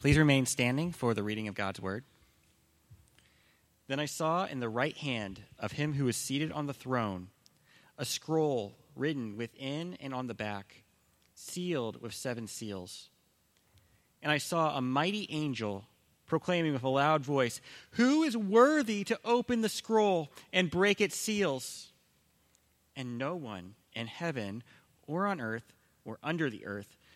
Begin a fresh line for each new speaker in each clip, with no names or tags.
Please remain standing for the reading of God's word. Then I saw in the right hand of him who was seated on the throne a scroll written within and on the back, sealed with seven seals. And I saw a mighty angel proclaiming with a loud voice, Who is worthy to open the scroll and break its seals? And no one in heaven or on earth or under the earth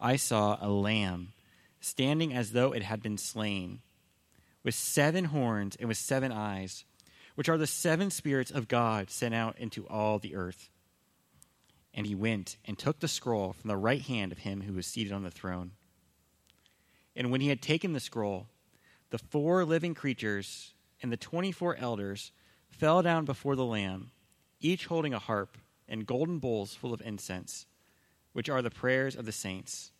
I saw a lamb standing as though it had been slain, with seven horns and with seven eyes, which are the seven spirits of God sent out into all the earth. And he went and took the scroll from the right hand of him who was seated on the throne. And when he had taken the scroll, the four living creatures and the twenty four elders fell down before the Lamb, each holding a harp and golden bowls full of incense, which are the prayers of the saints.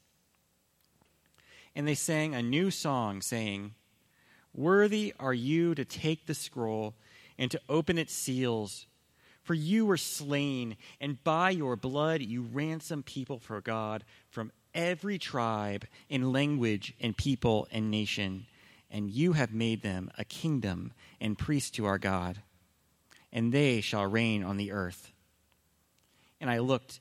And they sang a new song, saying, Worthy are you to take the scroll and to open its seals. For you were slain, and by your blood you ransomed people for God from every tribe and language and people and nation, and you have made them a kingdom and priests to our God, and they shall reign on the earth. And I looked,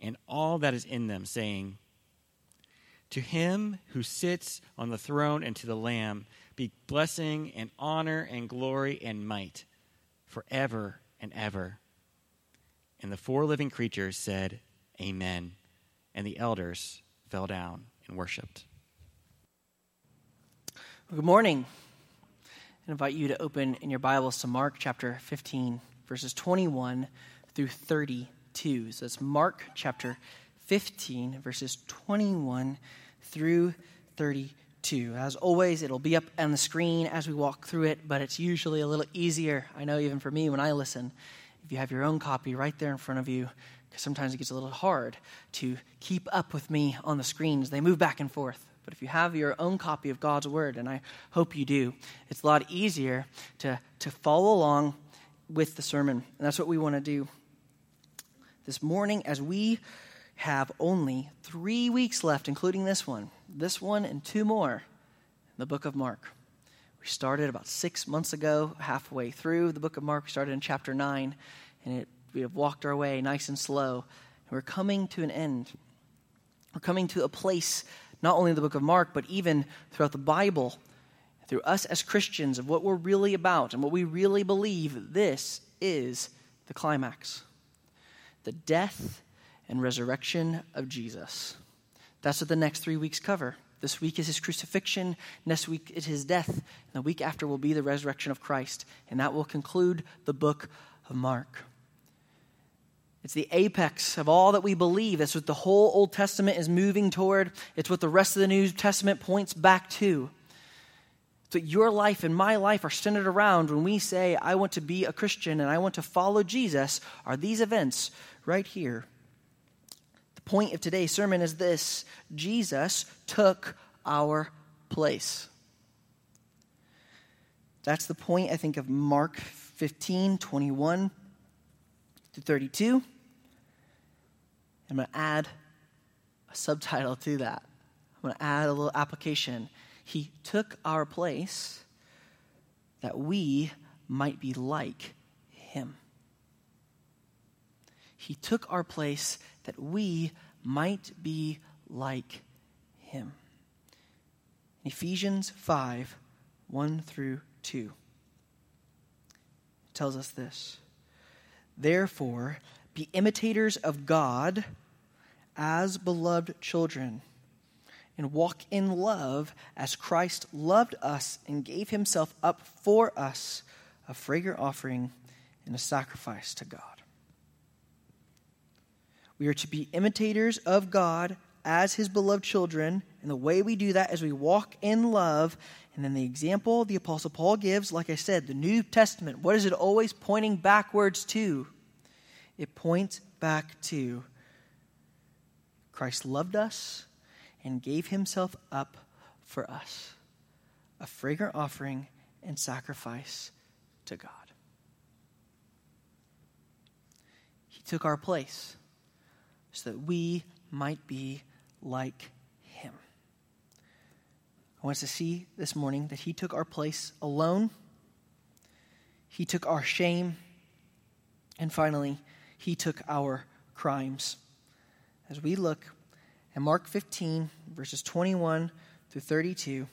and all that is in them, saying, To him who sits on the throne and to the Lamb be blessing and honor and glory and might forever and ever. And the four living creatures said, Amen. And the elders fell down and worshiped.
Good morning. I invite you to open in your Bibles to Mark chapter 15, verses 21 through 32. So that's Mark chapter 15, verses 21 through 32. As always, it'll be up on the screen as we walk through it, but it's usually a little easier, I know even for me when I listen, if you have your own copy right there in front of you, because sometimes it gets a little hard to keep up with me on the screen as they move back and forth. But if you have your own copy of God's Word, and I hope you do, it's a lot easier to, to follow along with the sermon. And that's what we want to do this morning as we have only three weeks left, including this one, this one, and two more in the book of Mark. We started about six months ago, halfway through the book of Mark. We started in chapter 9, and it, we have walked our way nice and slow. And we're coming to an end. We're coming to a place, not only in the book of Mark, but even throughout the Bible, through us as Christians, of what we're really about and what we really believe. This is the climax the death and resurrection of Jesus. That's what the next three weeks cover. This week is his crucifixion. Next week is his death. And the week after will be the resurrection of Christ. And that will conclude the book of Mark. It's the apex of all that we believe. That's what the whole Old Testament is moving toward. It's what the rest of the New Testament points back to. So your life and my life are centered around when we say, I want to be a Christian and I want to follow Jesus, are these events right here. The point of today's sermon is this Jesus took our place. That's the point, I think, of Mark 15, 21 to 32. I'm going to add a subtitle to that. I'm going to add a little application. He took our place that we might be like him. He took our place that we might be like him. Ephesians 5 1 through 2. It tells us this Therefore, be imitators of God as beloved children, and walk in love as Christ loved us and gave himself up for us, a fragrant offering and a sacrifice to God. We are to be imitators of God as his beloved children, and the way we do that is we walk in love. And then the example the Apostle Paul gives, like I said, the New Testament, what is it always pointing backwards to? It points back to Christ loved us and gave himself up for us, a fragrant offering and sacrifice to God. He took our place so that we might be like him. I want us to see this morning that he took our place alone, he took our shame, and finally, he took our crimes. As we look at Mark 15, verses 21 through 32,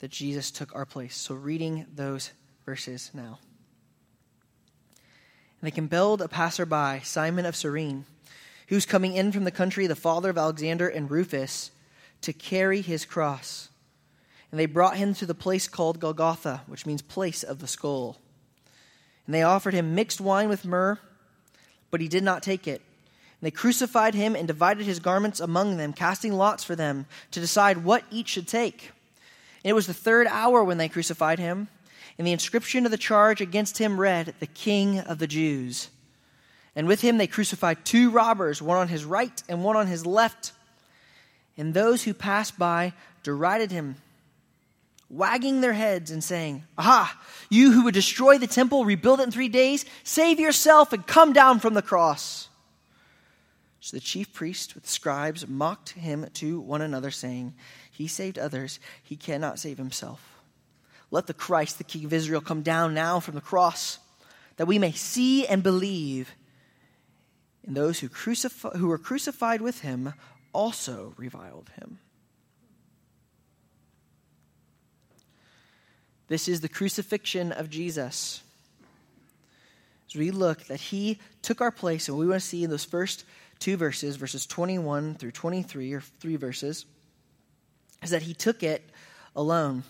that Jesus took our place. So, reading those verses now. And they compelled a passerby, Simon of Cyrene who's coming in from the country, the father of Alexander and Rufus, to carry his cross. And they brought him to the place called Golgotha, which means place of the skull. And they offered him mixed wine with myrrh, but he did not take it. And they crucified him and divided his garments among them, casting lots for them to decide what each should take. And it was the third hour when they crucified him, and the inscription of the charge against him read, The King of the Jews. And with him they crucified two robbers, one on his right and one on his left. And those who passed by derided him, wagging their heads and saying, Aha, you who would destroy the temple, rebuild it in three days, save yourself and come down from the cross. So the chief priests with scribes mocked him to one another, saying, He saved others, he cannot save himself. Let the Christ, the King of Israel, come down now from the cross, that we may see and believe. And those who, crucif- who were crucified with him also reviled him. This is the crucifixion of Jesus. As we look that he took our place, and we want to see in those first two verses, verses 21 through 23, or three verses, is that he took it alone.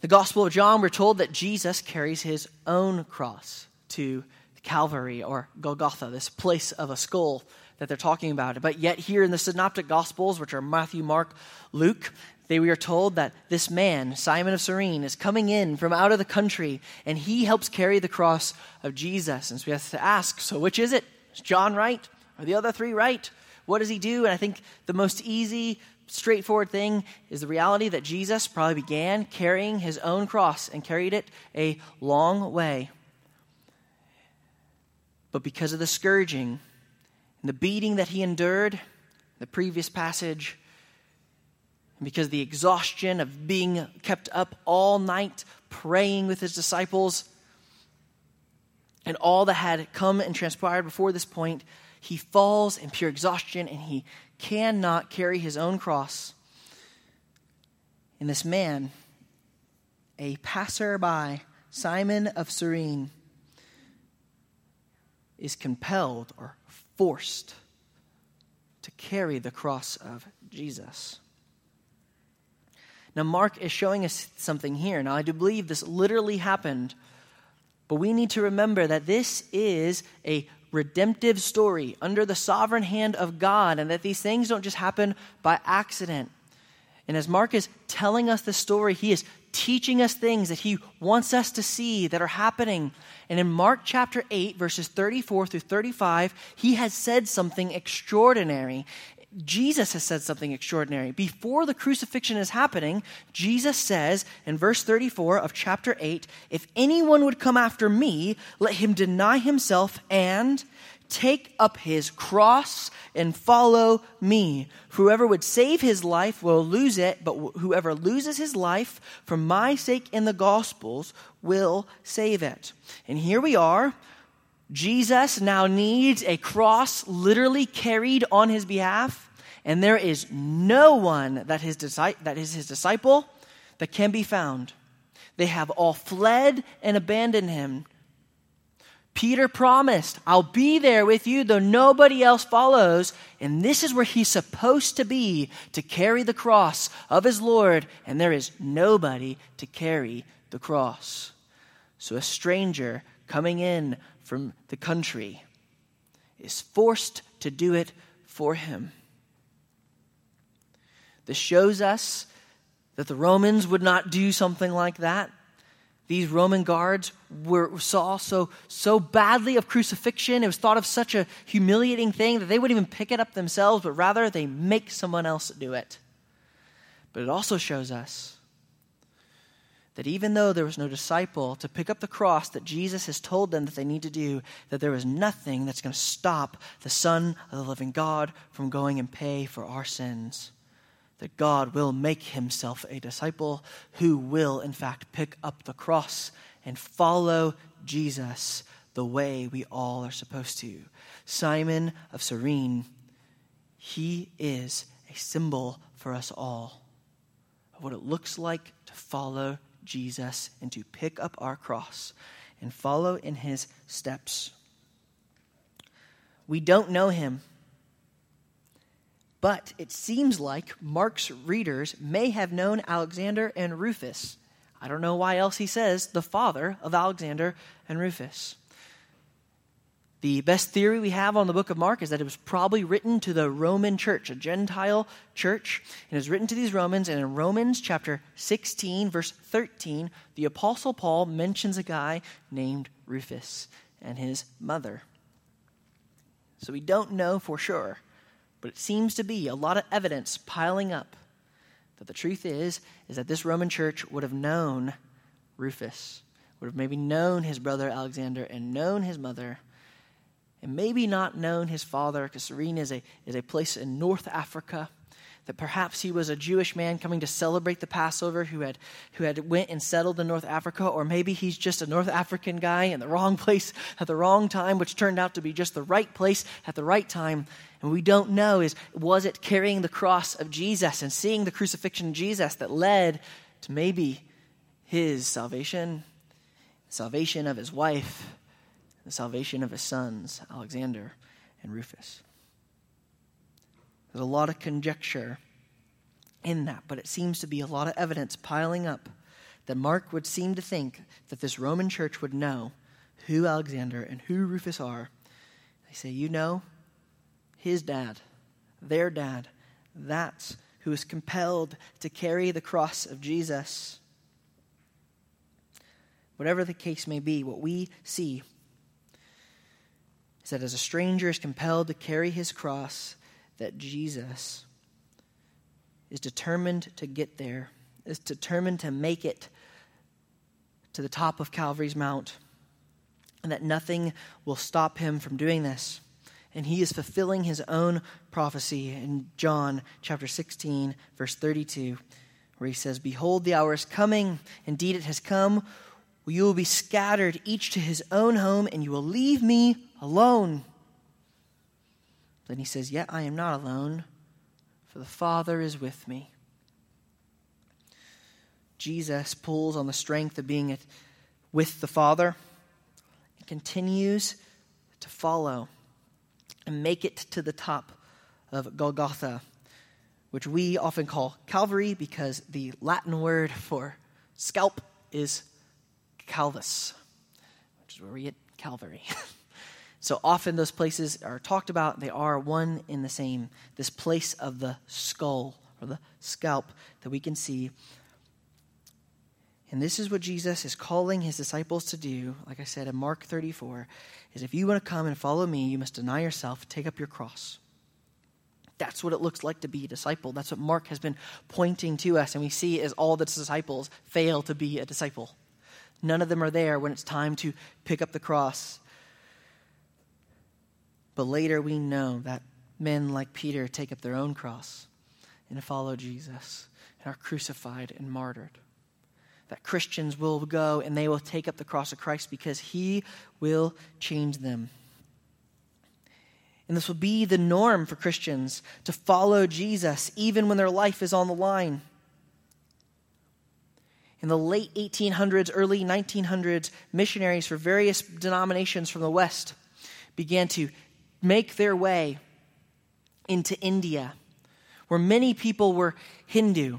The Gospel of John, we're told that Jesus carries his own cross to Calvary or Golgotha, this place of a skull that they're talking about. But yet, here in the Synoptic Gospels, which are Matthew, Mark, Luke, they, we are told that this man, Simon of Cyrene, is coming in from out of the country and he helps carry the cross of Jesus. And so we have to ask so, which is it? Is John right? Are the other three right? What does he do? And I think the most easy, straightforward thing is the reality that Jesus probably began carrying his own cross and carried it a long way but because of the scourging and the beating that he endured, the previous passage, and because the exhaustion of being kept up all night praying with his disciples, and all that had come and transpired before this point, he falls in pure exhaustion and he cannot carry his own cross. And this man, a passerby, Simon of Cyrene, is compelled or forced to carry the cross of Jesus. Now, Mark is showing us something here. Now, I do believe this literally happened, but we need to remember that this is a redemptive story under the sovereign hand of God, and that these things don't just happen by accident. And as Mark is telling us the story, he is teaching us things that he wants us to see that are happening. And in Mark chapter 8, verses 34 through 35, he has said something extraordinary. Jesus has said something extraordinary. Before the crucifixion is happening, Jesus says in verse 34 of chapter 8 If anyone would come after me, let him deny himself and Take up his cross and follow me. Whoever would save his life will lose it, but whoever loses his life for my sake in the Gospels will save it. And here we are. Jesus now needs a cross literally carried on his behalf, and there is no one that, his, that is his disciple, that can be found. They have all fled and abandoned him. Peter promised, I'll be there with you, though nobody else follows. And this is where he's supposed to be to carry the cross of his Lord, and there is nobody to carry the cross. So a stranger coming in from the country is forced to do it for him. This shows us that the Romans would not do something like that. These Roman guards were, saw so, so badly of crucifixion. It was thought of such a humiliating thing that they wouldn't even pick it up themselves, but rather they make someone else do it. But it also shows us that even though there was no disciple to pick up the cross that Jesus has told them that they need to do, that there is nothing that's going to stop the Son of the living God from going and pay for our sins that God will make himself a disciple who will, in fact, pick up the cross and follow Jesus the way we all are supposed to. Simon of Cyrene, he is a symbol for us all of what it looks like to follow Jesus and to pick up our cross and follow in his steps. We don't know him. But it seems like Mark's readers may have known Alexander and Rufus. I don't know why else he says the father of Alexander and Rufus. The best theory we have on the book of Mark is that it was probably written to the Roman church, a Gentile church. And it was written to these Romans. And in Romans chapter 16, verse 13, the Apostle Paul mentions a guy named Rufus and his mother. So we don't know for sure. But it seems to be a lot of evidence piling up that the truth is is that this Roman church would have known Rufus, would have maybe known his brother Alexander and known his mother, and maybe not known his father, because Cyrene is a, is a place in North Africa that perhaps he was a Jewish man coming to celebrate the Passover who had, who had went and settled in North Africa, or maybe he's just a North African guy in the wrong place at the wrong time, which turned out to be just the right place at the right time. And we don't know is was it carrying the cross of Jesus and seeing the crucifixion of Jesus that led to maybe his salvation, salvation of his wife, the salvation of his sons, Alexander and Rufus. There's a lot of conjecture in that, but it seems to be a lot of evidence piling up that Mark would seem to think that this Roman church would know who Alexander and who Rufus are. They say, You know, his dad, their dad, that's who is compelled to carry the cross of Jesus. Whatever the case may be, what we see is that as a stranger is compelled to carry his cross, that Jesus is determined to get there, is determined to make it to the top of Calvary's Mount, and that nothing will stop him from doing this. And he is fulfilling his own prophecy in John chapter 16, verse 32, where he says, Behold, the hour is coming, indeed it has come, you will be scattered, each to his own home, and you will leave me alone. Then he says, Yet I am not alone, for the Father is with me. Jesus pulls on the strength of being with the Father and continues to follow and make it to the top of Golgotha, which we often call Calvary because the Latin word for scalp is calvus, which is where we get Calvary. So often those places are talked about, they are one in the same. This place of the skull or the scalp that we can see. And this is what Jesus is calling his disciples to do, like I said in Mark 34, is if you want to come and follow me, you must deny yourself, take up your cross. That's what it looks like to be a disciple. That's what Mark has been pointing to us, and we see as all the disciples fail to be a disciple. None of them are there when it's time to pick up the cross but later we know that men like Peter take up their own cross and follow Jesus and are crucified and martyred. That Christians will go and they will take up the cross of Christ because he will change them. And this will be the norm for Christians to follow Jesus even when their life is on the line. In the late 1800s, early 1900s, missionaries for various denominations from the West began to make their way into India, where many people were Hindu.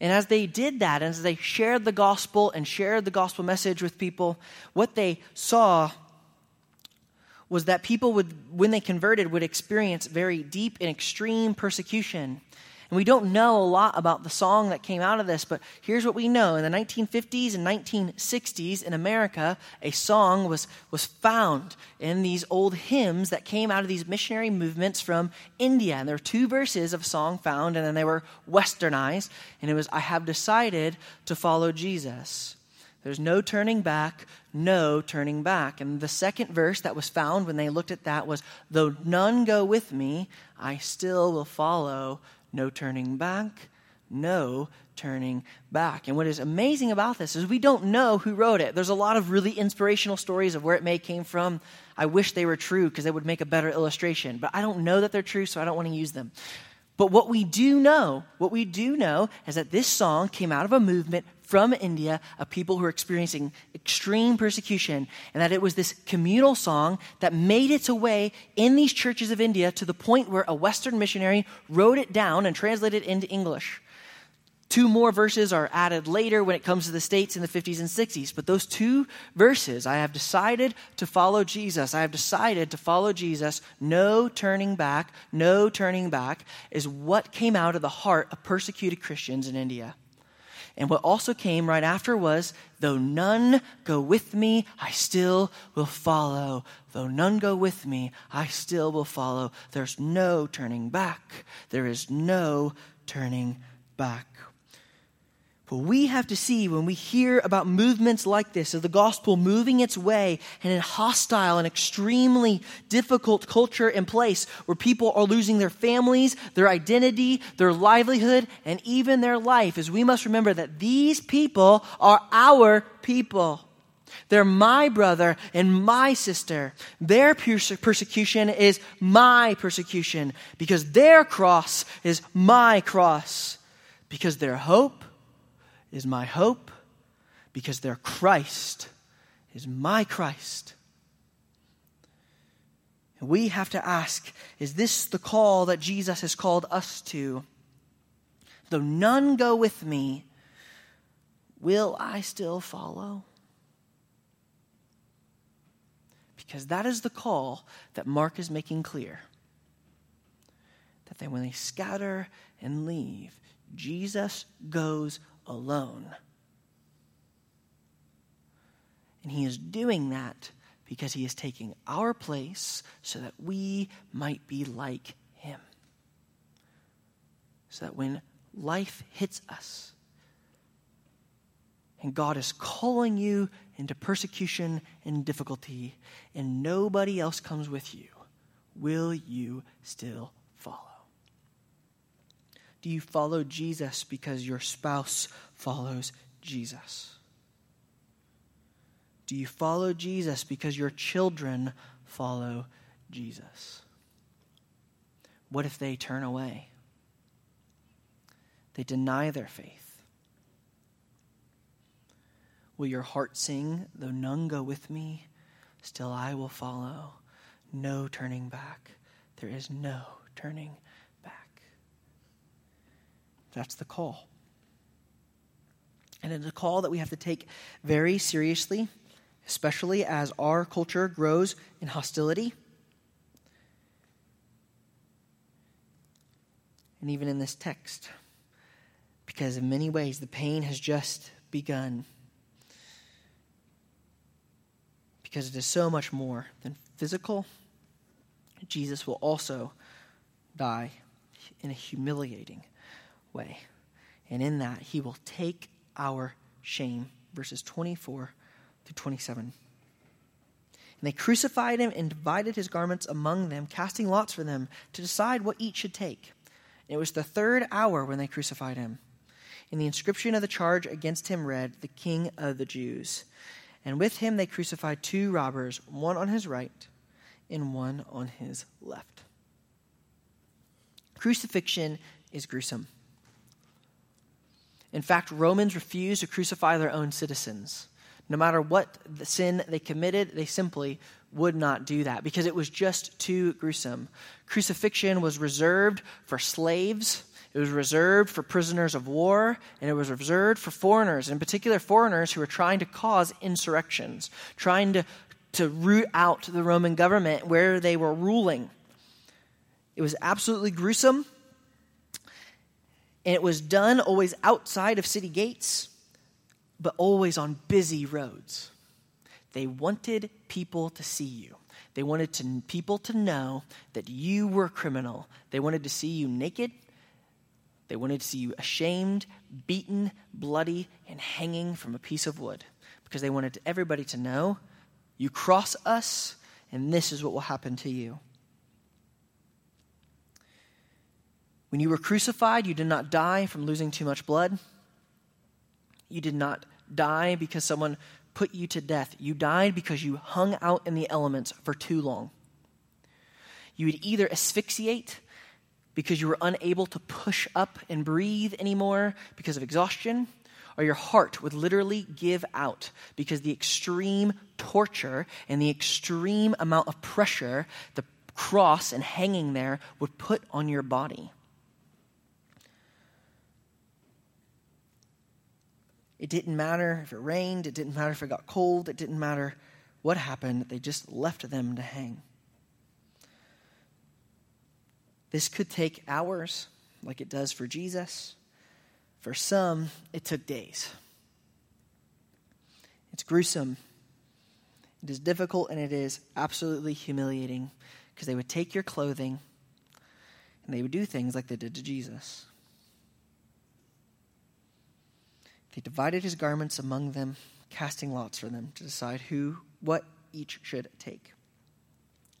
And as they did that, as they shared the gospel and shared the gospel message with people, what they saw was that people would, when they converted, would experience very deep and extreme persecution. And we don't know a lot about the song that came out of this, but here's what we know. In the 1950s and 1960s in America, a song was, was found in these old hymns that came out of these missionary movements from India. And there were two verses of a song found, and then they were westernized. And it was, I have decided to follow Jesus. There's no turning back, no turning back. And the second verse that was found when they looked at that was, Though none go with me, I still will follow no turning back, no turning back. And what is amazing about this is we don't know who wrote it. There's a lot of really inspirational stories of where it may came from. I wish they were true because they would make a better illustration, but I don't know that they're true, so I don't want to use them. But what we do know, what we do know is that this song came out of a movement from India of people who are experiencing extreme persecution, and that it was this communal song that made its way in these churches of India to the point where a Western missionary wrote it down and translated it into English. Two more verses are added later when it comes to the States in the 50s and 60s. But those two verses, I have decided to follow Jesus. I have decided to follow Jesus. No turning back, no turning back, is what came out of the heart of persecuted Christians in India. And what also came right after was, though none go with me, I still will follow. Though none go with me, I still will follow. There's no turning back. There is no turning back. But we have to see when we hear about movements like this, of the gospel moving its way in a hostile and extremely difficult culture and place where people are losing their families, their identity, their livelihood, and even their life, is we must remember that these people are our people. They're my brother and my sister. Their persecution is my persecution because their cross is my cross. Because their hope is my hope because their Christ is my Christ. And we have to ask is this the call that Jesus has called us to? Though none go with me, will I still follow? Because that is the call that Mark is making clear. That when they scatter and leave, Jesus goes alone. And he is doing that because he is taking our place so that we might be like him. So that when life hits us and God is calling you into persecution and difficulty, and nobody else comes with you, will you still? Do you follow Jesus because your spouse follows Jesus? Do you follow Jesus because your children follow Jesus? What if they turn away? They deny their faith. Will your heart sing, though none go with me, still I will follow? No turning back. There is no turning that's the call. And it's a call that we have to take very seriously, especially as our culture grows in hostility. And even in this text, because in many ways the pain has just begun. Because it is so much more than physical, Jesus will also die in a humiliating way. And in that, he will take our shame. Verses 24 through 27. And they crucified him and divided his garments among them, casting lots for them to decide what each should take. And it was the third hour when they crucified him. And the inscription of the charge against him read, The King of the Jews. And with him they crucified two robbers, one on his right and one on his left. Crucifixion is gruesome. In fact, Romans refused to crucify their own citizens. No matter what the sin they committed, they simply would not do that because it was just too gruesome. Crucifixion was reserved for slaves, it was reserved for prisoners of war, and it was reserved for foreigners, in particular foreigners who were trying to cause insurrections, trying to, to root out the Roman government where they were ruling. It was absolutely gruesome, and it was done always outside of city gates, but always on busy roads. They wanted people to see you. They wanted to, people to know that you were a criminal. They wanted to see you naked. They wanted to see you ashamed, beaten, bloody, and hanging from a piece of wood because they wanted everybody to know you cross us, and this is what will happen to you. When you were crucified, you did not die from losing too much blood. You did not die because someone put you to death. You died because you hung out in the elements for too long. You would either asphyxiate because you were unable to push up and breathe anymore because of exhaustion, or your heart would literally give out because the extreme torture and the extreme amount of pressure the cross and hanging there would put on your body. It didn't matter if it rained, it didn't matter if it got cold, it didn't matter what happened. They just left them to hang. This could take hours, like it does for Jesus. For some, it took days. It's gruesome. It is difficult and it is absolutely humiliating because they would take your clothing and they would do things like they did to Jesus. They divided his garments among them, casting lots for them to decide who, what each should take.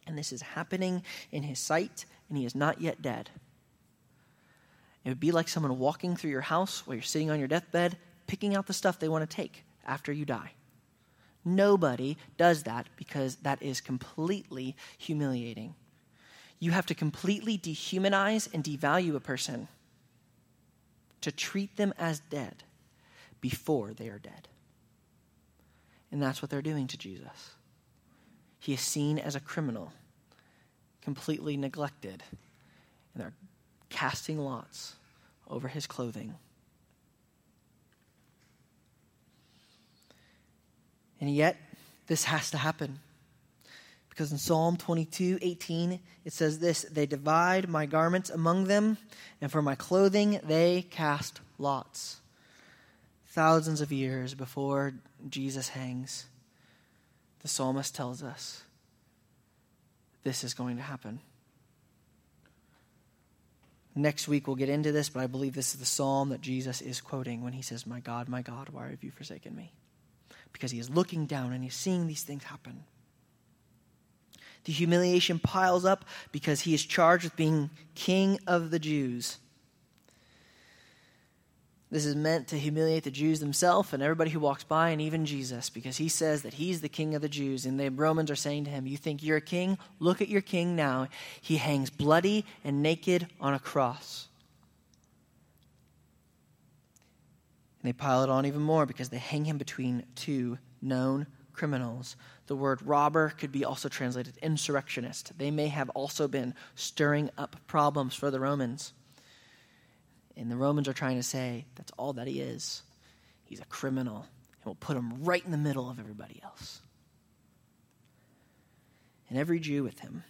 And this is happening in his sight, and he is not yet dead. It would be like someone walking through your house while you're sitting on your deathbed, picking out the stuff they want to take after you die. Nobody does that because that is completely humiliating. You have to completely dehumanize and devalue a person to treat them as dead before they are dead. And that's what they're doing to Jesus. He is seen as a criminal, completely neglected, and they're casting lots over his clothing. And yet, this has to happen. Because in Psalm 22 18, it says this They divide my garments among them, and for my clothing they cast lots thousands of years before Jesus hangs, the psalmist tells us this is going to happen. Next week we'll get into this, but I believe this is the psalm that Jesus is quoting when he says, My God, my God, why have you forsaken me? Because he is looking down and he's seeing these things happen. The humiliation piles up because he is charged with being king of the Jews. This is meant to humiliate the Jews themselves and everybody who walks by, and even Jesus, because he says that he's the king of the Jews. And the Romans are saying to him, You think you're a king? Look at your king now. He hangs bloody and naked on a cross. And they pile it on even more because they hang him between two known criminals. The word robber could be also translated insurrectionist. They may have also been stirring up problems for the Romans. And the Romans are trying to say that's all that he is. He's a criminal. And we'll put him right in the middle of everybody else. And every Jew with him.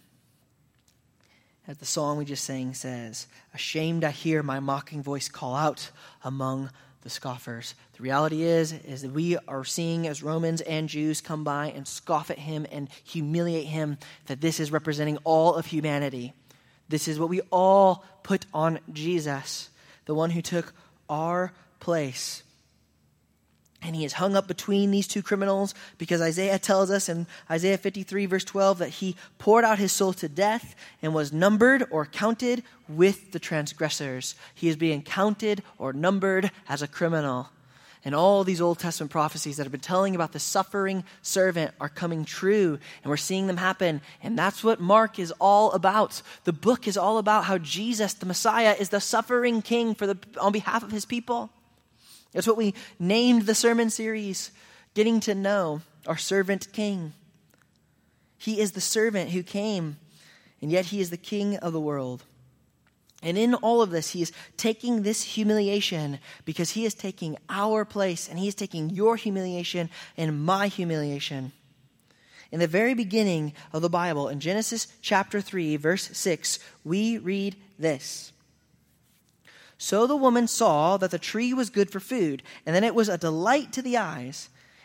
As the song we just sang says, Ashamed I hear my mocking voice call out among the scoffers. The reality is, is that we are seeing as Romans and Jews come by and scoff at him and humiliate him, that this is representing all of humanity. This is what we all put on Jesus the one who took our place. And he is hung up between these two criminals because Isaiah tells us in Isaiah 53, verse 12, that he poured out his soul to death and was numbered or counted with the transgressors. He is being counted or numbered as a criminal. And all these Old Testament prophecies that have been telling about the suffering servant are coming true, and we're seeing them happen. And that's what Mark is all about. The book is all about how Jesus, the Messiah, is the suffering king for the, on behalf of his people. That's what we named the sermon series, Getting to Know Our Servant King. He is the servant who came, and yet he is the king of the world. And in all of this, he is taking this humiliation because he is taking our place and he is taking your humiliation and my humiliation. In the very beginning of the Bible, in Genesis chapter 3, verse 6, we read this So the woman saw that the tree was good for food, and that it was a delight to the eyes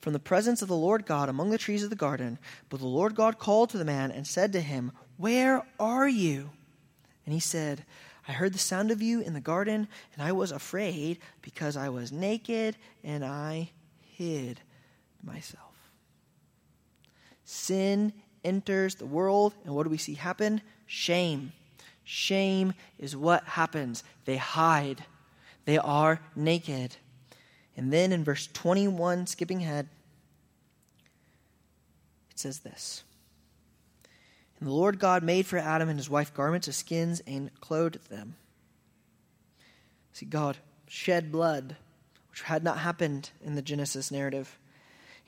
from the presence of the Lord God among the trees of the garden. But the Lord God called to the man and said to him, Where are you? And he said, I heard the sound of you in the garden, and I was afraid because I was naked and I hid myself. Sin enters the world, and what do we see happen? Shame. Shame is what happens. They hide, they are naked. And then in verse 21, skipping ahead, it says this And the Lord God made for Adam and his wife garments of skins and clothed them. See, God shed blood, which had not happened in the Genesis narrative.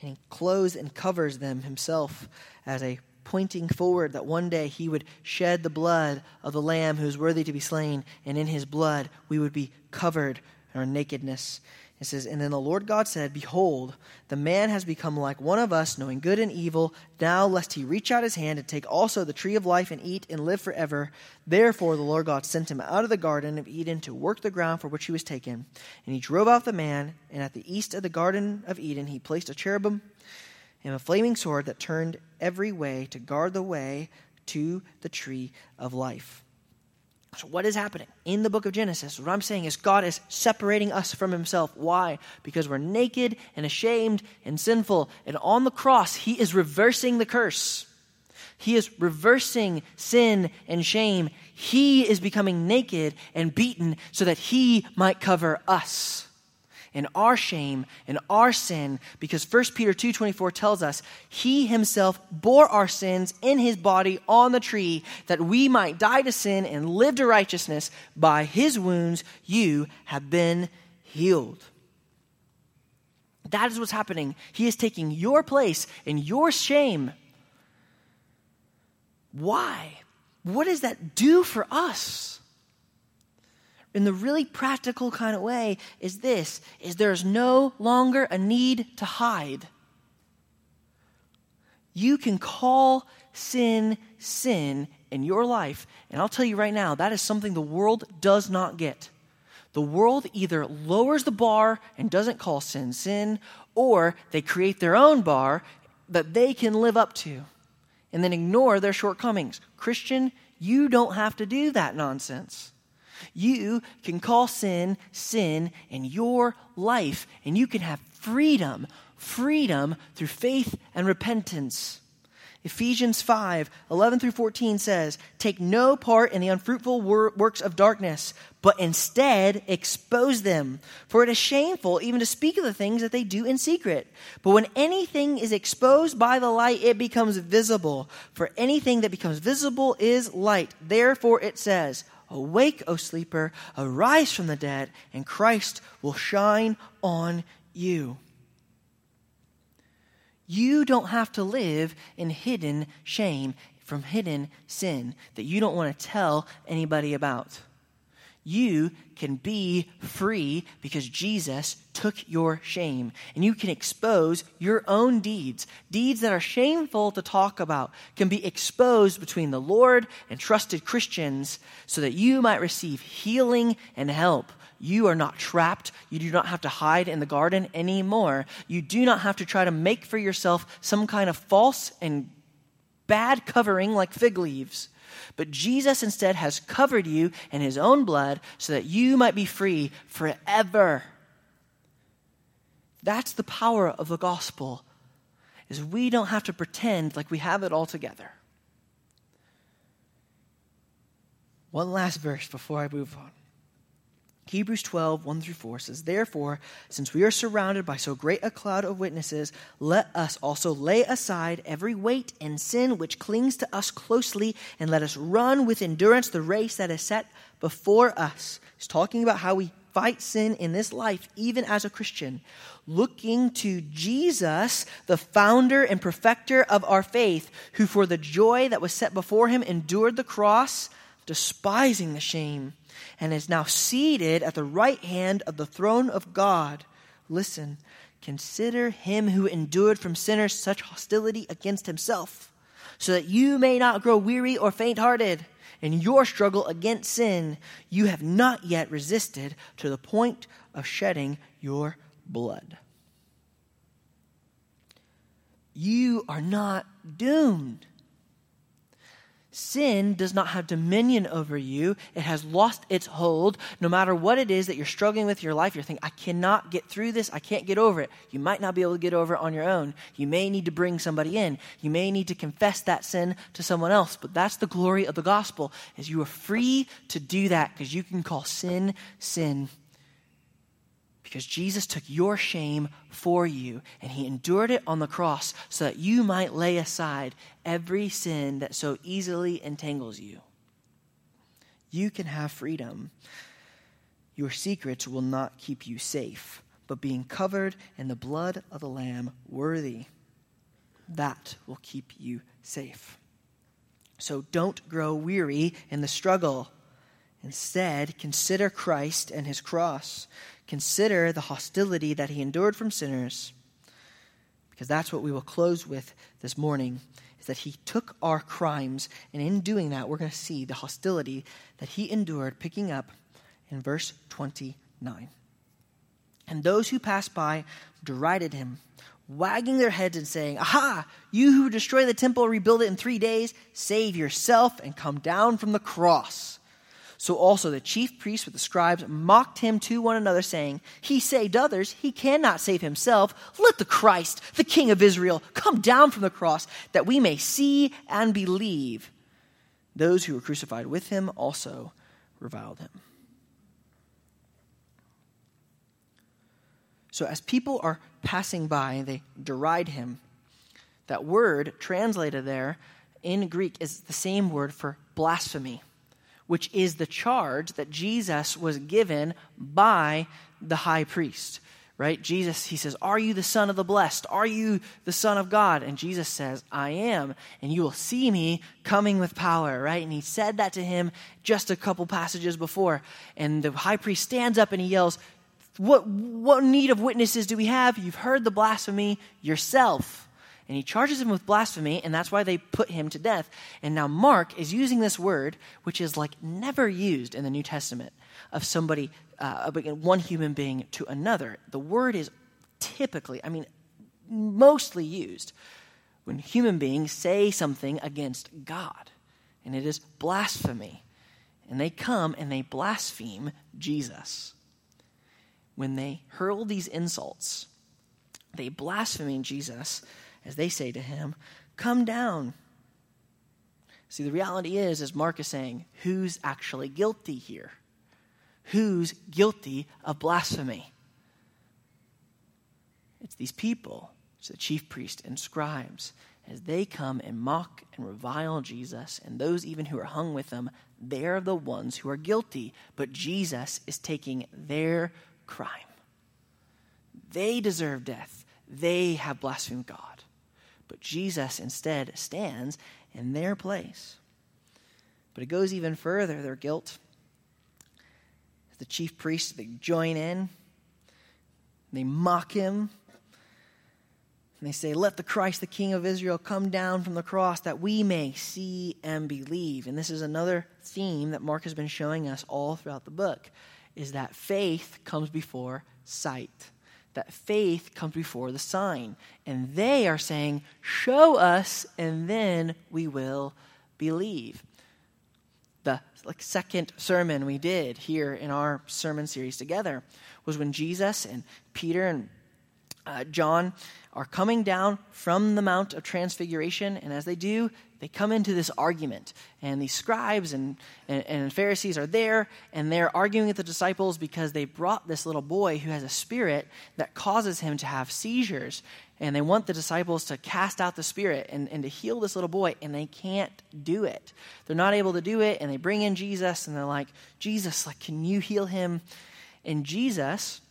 And he clothes and covers them himself as a pointing forward that one day he would shed the blood of the lamb who is worthy to be slain, and in his blood we would be covered in our nakedness. It says, And then the Lord God said, Behold, the man has become like one of us, knowing good and evil. Now, lest he reach out his hand and take also the tree of life and eat and live forever. Therefore, the Lord God sent him out of the garden of Eden to work the ground for which he was taken. And he drove out the man, and at the east of the garden of Eden, he placed a cherubim and a flaming sword that turned every way to guard the way to the tree of life. So, what is happening in the book of Genesis? What I'm saying is, God is separating us from Himself. Why? Because we're naked and ashamed and sinful. And on the cross, He is reversing the curse. He is reversing sin and shame. He is becoming naked and beaten so that He might cover us and our shame and our sin because 1 Peter 2:24 tells us he himself bore our sins in his body on the tree that we might die to sin and live to righteousness by his wounds you have been healed. That is what's happening. He is taking your place and your shame. Why? What does that do for us? In the really practical kind of way is this is there's no longer a need to hide. You can call sin sin in your life and i'll tell you right now that is something the world does not get. The world either lowers the bar and doesn't call sin sin or they create their own bar that they can live up to and then ignore their shortcomings. Christian you don't have to do that nonsense you can call sin sin in your life, and you can have freedom, freedom through faith and repentance. Ephesians 5 11 through 14 says, Take no part in the unfruitful wor- works of darkness, but instead expose them. For it is shameful even to speak of the things that they do in secret. But when anything is exposed by the light, it becomes visible. For anything that becomes visible is light. Therefore it says, Awake, O sleeper, arise from the dead, and Christ will shine on you. You don't have to live in hidden shame from hidden sin that you don't want to tell anybody about you can be free because Jesus took your shame. And you can expose your own deeds. Deeds that are shameful to talk about can be exposed between the Lord and trusted Christians so that you might receive healing and help. You are not trapped. You do not have to hide in the garden anymore. You do not have to try to make for yourself some kind of false and bad covering like fig leaves. But Jesus instead has covered you in his own blood so that you might be free forever. That's the power of the gospel. is we don't have to pretend like we have it all together. One last verse before I move on. Hebrews 12, 1 through 4 says, Therefore, since we are surrounded by so great a cloud of witnesses, let us also lay aside every weight and sin which clings to us closely, and let us run with endurance the race that is set before us. He's talking about how we fight sin in this life, even as a Christian, looking to Jesus, the founder and perfecter of our faith, who for the joy that was set before him endured the cross, despising the shame and is now seated at the right hand of the throne of God. Listen, consider him who endured from sinners such hostility against himself, so that you may not grow weary or faint hearted. In your struggle against sin, you have not yet resisted to the point of shedding your blood. You are not doomed. Sin does not have dominion over you. It has lost its hold. No matter what it is that you're struggling with in your life, you're thinking, I cannot get through this. I can't get over it. You might not be able to get over it on your own. You may need to bring somebody in. You may need to confess that sin to someone else. But that's the glory of the gospel is you are free to do that because you can call sin sin because Jesus took your shame for you and he endured it on the cross so that you might lay aside every sin that so easily entangles you. You can have freedom. Your secrets will not keep you safe, but being covered in the blood of the Lamb, worthy, that will keep you safe. So don't grow weary in the struggle. Instead, consider Christ and his cross. Consider the hostility that he endured from sinners. Because that's what we will close with this morning is that he took our crimes and in doing that we're going to see the hostility that he endured picking up in verse 29. And those who passed by derided him, wagging their heads and saying, Aha, you who destroy the temple, rebuild it in three days, save yourself and come down from the cross. So also the chief priests with the scribes mocked him to one another, saying, He saved others, he cannot save himself. Let the Christ, the King of Israel, come down from the cross, that we may see and believe. Those who were crucified with him also reviled him. So as people are passing by, they deride him. That word translated there in Greek is the same word for blasphemy which is the charge that Jesus was given by the high priest. Right? Jesus, he says, Are you the Son of the Blessed? Are you the Son of God? And Jesus says, I am. And you will see me coming with power, right? And he said that to him just a couple passages before. And the high priest stands up and he yells, What, what need of witnesses do we have? You've heard the blasphemy yourself. And he charges him with blasphemy, and that's why they put him to death. And now Mark is using this word, which is like never used in the New Testament, of somebody, uh, one human being to another. The word is typically, I mean, mostly used when human beings say something against God, and it is blasphemy. And they come and they blaspheme Jesus. When they hurl these insults, they blaspheme Jesus as they say to him, Come down. See, the reality is, as Mark is saying, who's actually guilty here? Who's guilty of blasphemy? It's these people, it's the chief priest and scribes, as they come and mock and revile Jesus, and those even who are hung with them, they're the ones who are guilty. But Jesus is taking their crime. They deserve death. They have blasphemed God. But Jesus instead stands in their place. But it goes even further their guilt. The chief priests, they join in, they mock him. And they say, Let the Christ, the King of Israel, come down from the cross that we may see and believe. And this is another theme that Mark has been showing us all throughout the book is that faith comes before sight that faith comes before the sign. And they are saying, Show us, and then we will believe. The like second sermon we did here in our sermon series together was when Jesus and Peter and uh, John are coming down from the Mount of Transfiguration, and as they do, they come into this argument. And these scribes and, and, and, Pharisees are there, and they're arguing with the disciples because they brought this little boy who has a spirit that causes him to have seizures. And they want the disciples to cast out the spirit and, and to heal this little boy, and they can't do it. They're not able to do it, and they bring in Jesus, and they're like, Jesus, like, can you heal him? And Jesus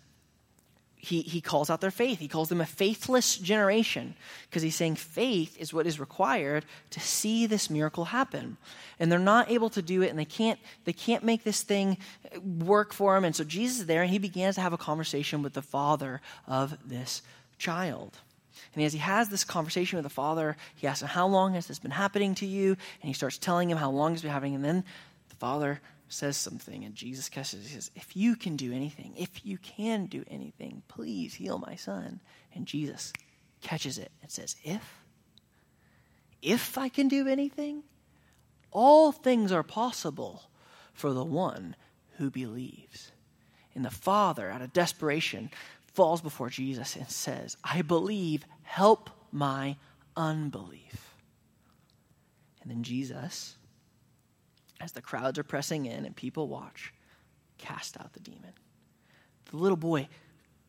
he, he calls out their faith. He calls them a faithless generation because he's saying faith is what is required to see this miracle happen. And they're not able to do it and they can't, they can't make this thing work for them. And so Jesus is there and he begins to have a conversation with the father of this child. And as he has this conversation with the father, he asks him, How long has this been happening to you? And he starts telling him how long it's been happening. And then the father says something, and Jesus catches it. He says, If you can do anything, if you can do anything, please heal my son. And Jesus catches it and says, If? If I can do anything? All things are possible for the one who believes. And the father, out of desperation, falls before Jesus and says, I believe, help my unbelief. And then Jesus as the crowds are pressing in and people watch, cast out the demon. The little boy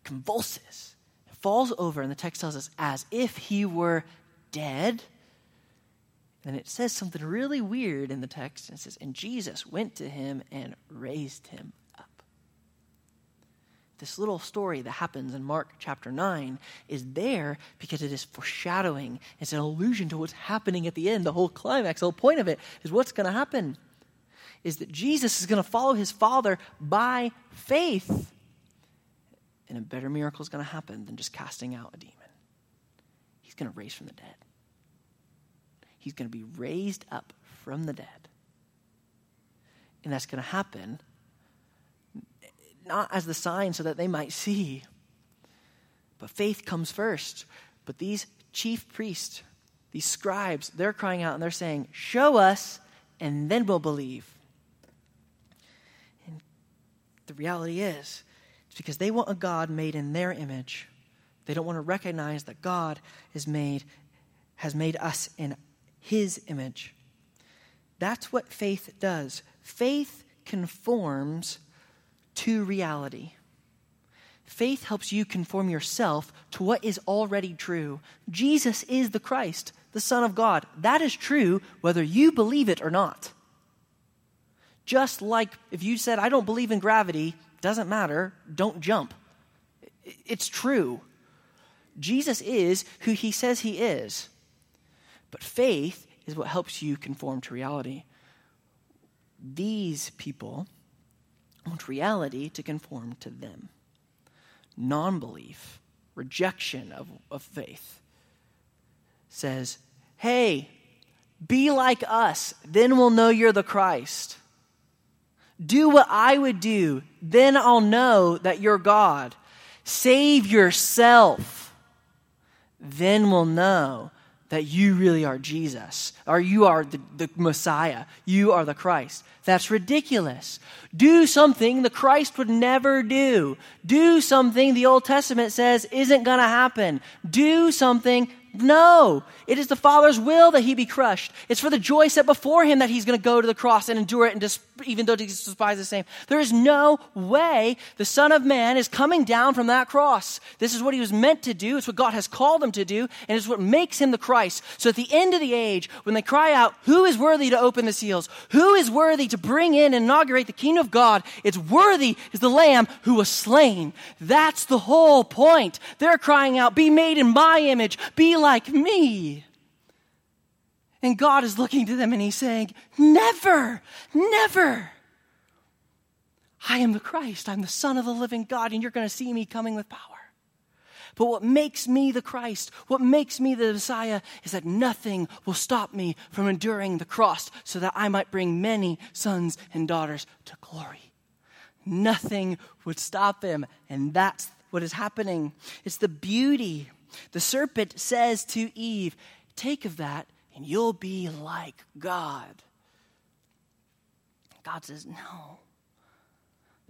convulses, falls over, and the text tells us as if he were dead. And it says something really weird in the text. And It says, And Jesus went to him and raised him up. This little story that happens in Mark chapter 9 is there because it is foreshadowing. It's an allusion to what's happening at the end. The whole climax, the whole point of it is what's going to happen is that Jesus is going to follow his Father by faith. And a better miracle is going to happen than just casting out a demon. He's going to raise from the dead. He's going to be raised up from the dead. And that's going to happen not as the sign so that they might see, but faith comes first. But these chief priests, these scribes, they're crying out and they're saying, Show us, and then we'll believe. The reality is, it's because they want a God made in their image. They don't want to recognize that God is made, has made us in his image. That's what faith does. Faith conforms to reality. Faith helps you conform yourself to what is already true. Jesus is the Christ, the Son of God. That is true whether you believe it or not. Just like if you said, I don't believe in gravity, doesn't matter, don't jump. It's true. Jesus is who he says he is. But faith is what helps you conform to reality. These people want reality to conform to them. Non belief, rejection of, of faith, says, Hey, be like us, then we'll know you're the Christ. Do what I would do, then I'll know that you're God. Save yourself, then we'll know that you really are Jesus, or you are the, the, Messiah, you are the Christ. That's ridiculous. Do something the Christ would never do. Do something the Old Testament says isn't going to happen. Do something no, it is the Father's will that he be crushed. It's for the joy set before him that he's going to go to the cross and endure it, and dis- even though he despises the same. There is no way the Son of Man is coming down from that cross. This is what he was meant to do. It's what God has called him to do, and it's what makes him the Christ. So at the end of the age, when they cry out, Who is worthy to open the seals? Who is worthy to bring in and inaugurate the kingdom of God? It's worthy is the Lamb who was slain. That's the whole point. They're crying out, Be made in my image. Be like me. And God is looking to them and He's saying, Never, never. I am the Christ. I'm the Son of the living God, and you're going to see me coming with power. But what makes me the Christ, what makes me the Messiah, is that nothing will stop me from enduring the cross so that I might bring many sons and daughters to glory. Nothing would stop him, and that's what is happening. It's the beauty the serpent says to Eve, Take of that and you'll be like God. God says, No.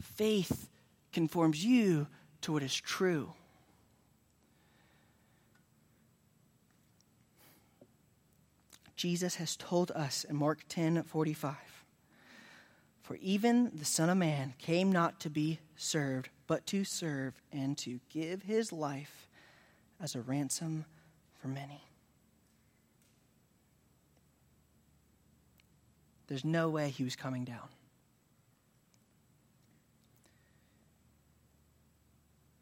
Faith conforms you to what is true. Jesus has told us in Mark 10 45. For even the Son of Man came not to be served, but to serve and to give his life as a ransom for many. There's no way he was coming down.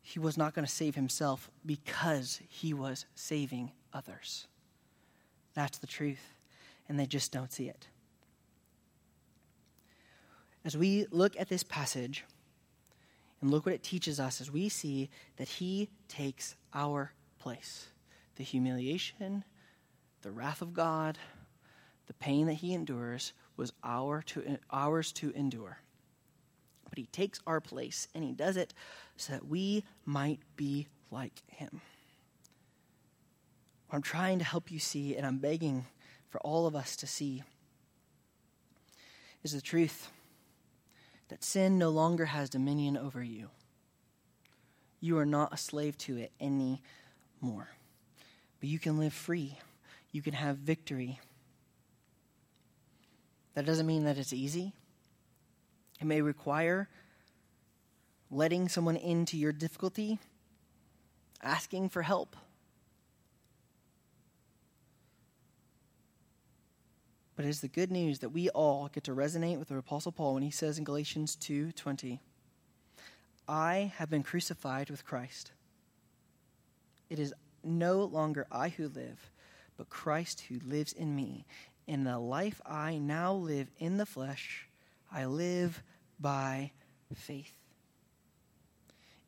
He was not going to save himself because he was saving others. That's the truth, and they just don't see it. As we look at this passage and look what it teaches us, as we see that he takes our place the humiliation, the wrath of God, the pain that he endures was our to, ours to endure. But he takes our place, and he does it so that we might be like him. What I'm trying to help you see, and I'm begging for all of us to see, is the truth that sin no longer has dominion over you. You are not a slave to it anymore. But you can live free, you can have victory. That doesn't mean that it's easy. It may require letting someone into your difficulty, asking for help. But it is the good news that we all get to resonate with the apostle Paul when he says in Galatians 2:20, "I have been crucified with Christ. It is no longer I who live, but Christ who lives in me. In the life I now live in the flesh, I live by faith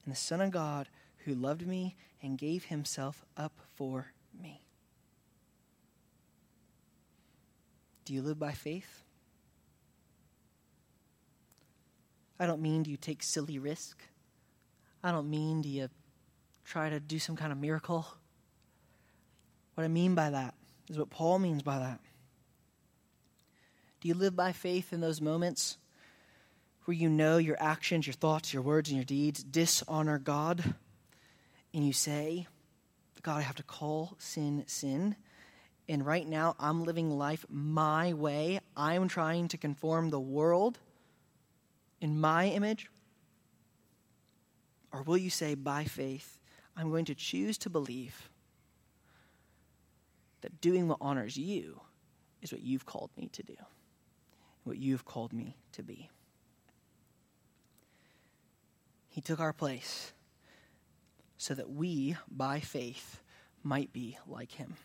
in the Son of God who loved me and gave himself up for me." Do you live by faith? I don't mean do you take silly risk. I don't mean do you try to do some kind of miracle. What I mean by that is what Paul means by that. Do you live by faith in those moments where you know your actions, your thoughts, your words, and your deeds dishonor God? And you say, God, I have to call sin sin and right now I'm living life my way. I'm trying to conform the world in my image? Or will you say, by faith, I'm going to choose to believe that doing what honors you is what you've called me to do, what you've called me to be? He took our place so that we, by faith, might be like him.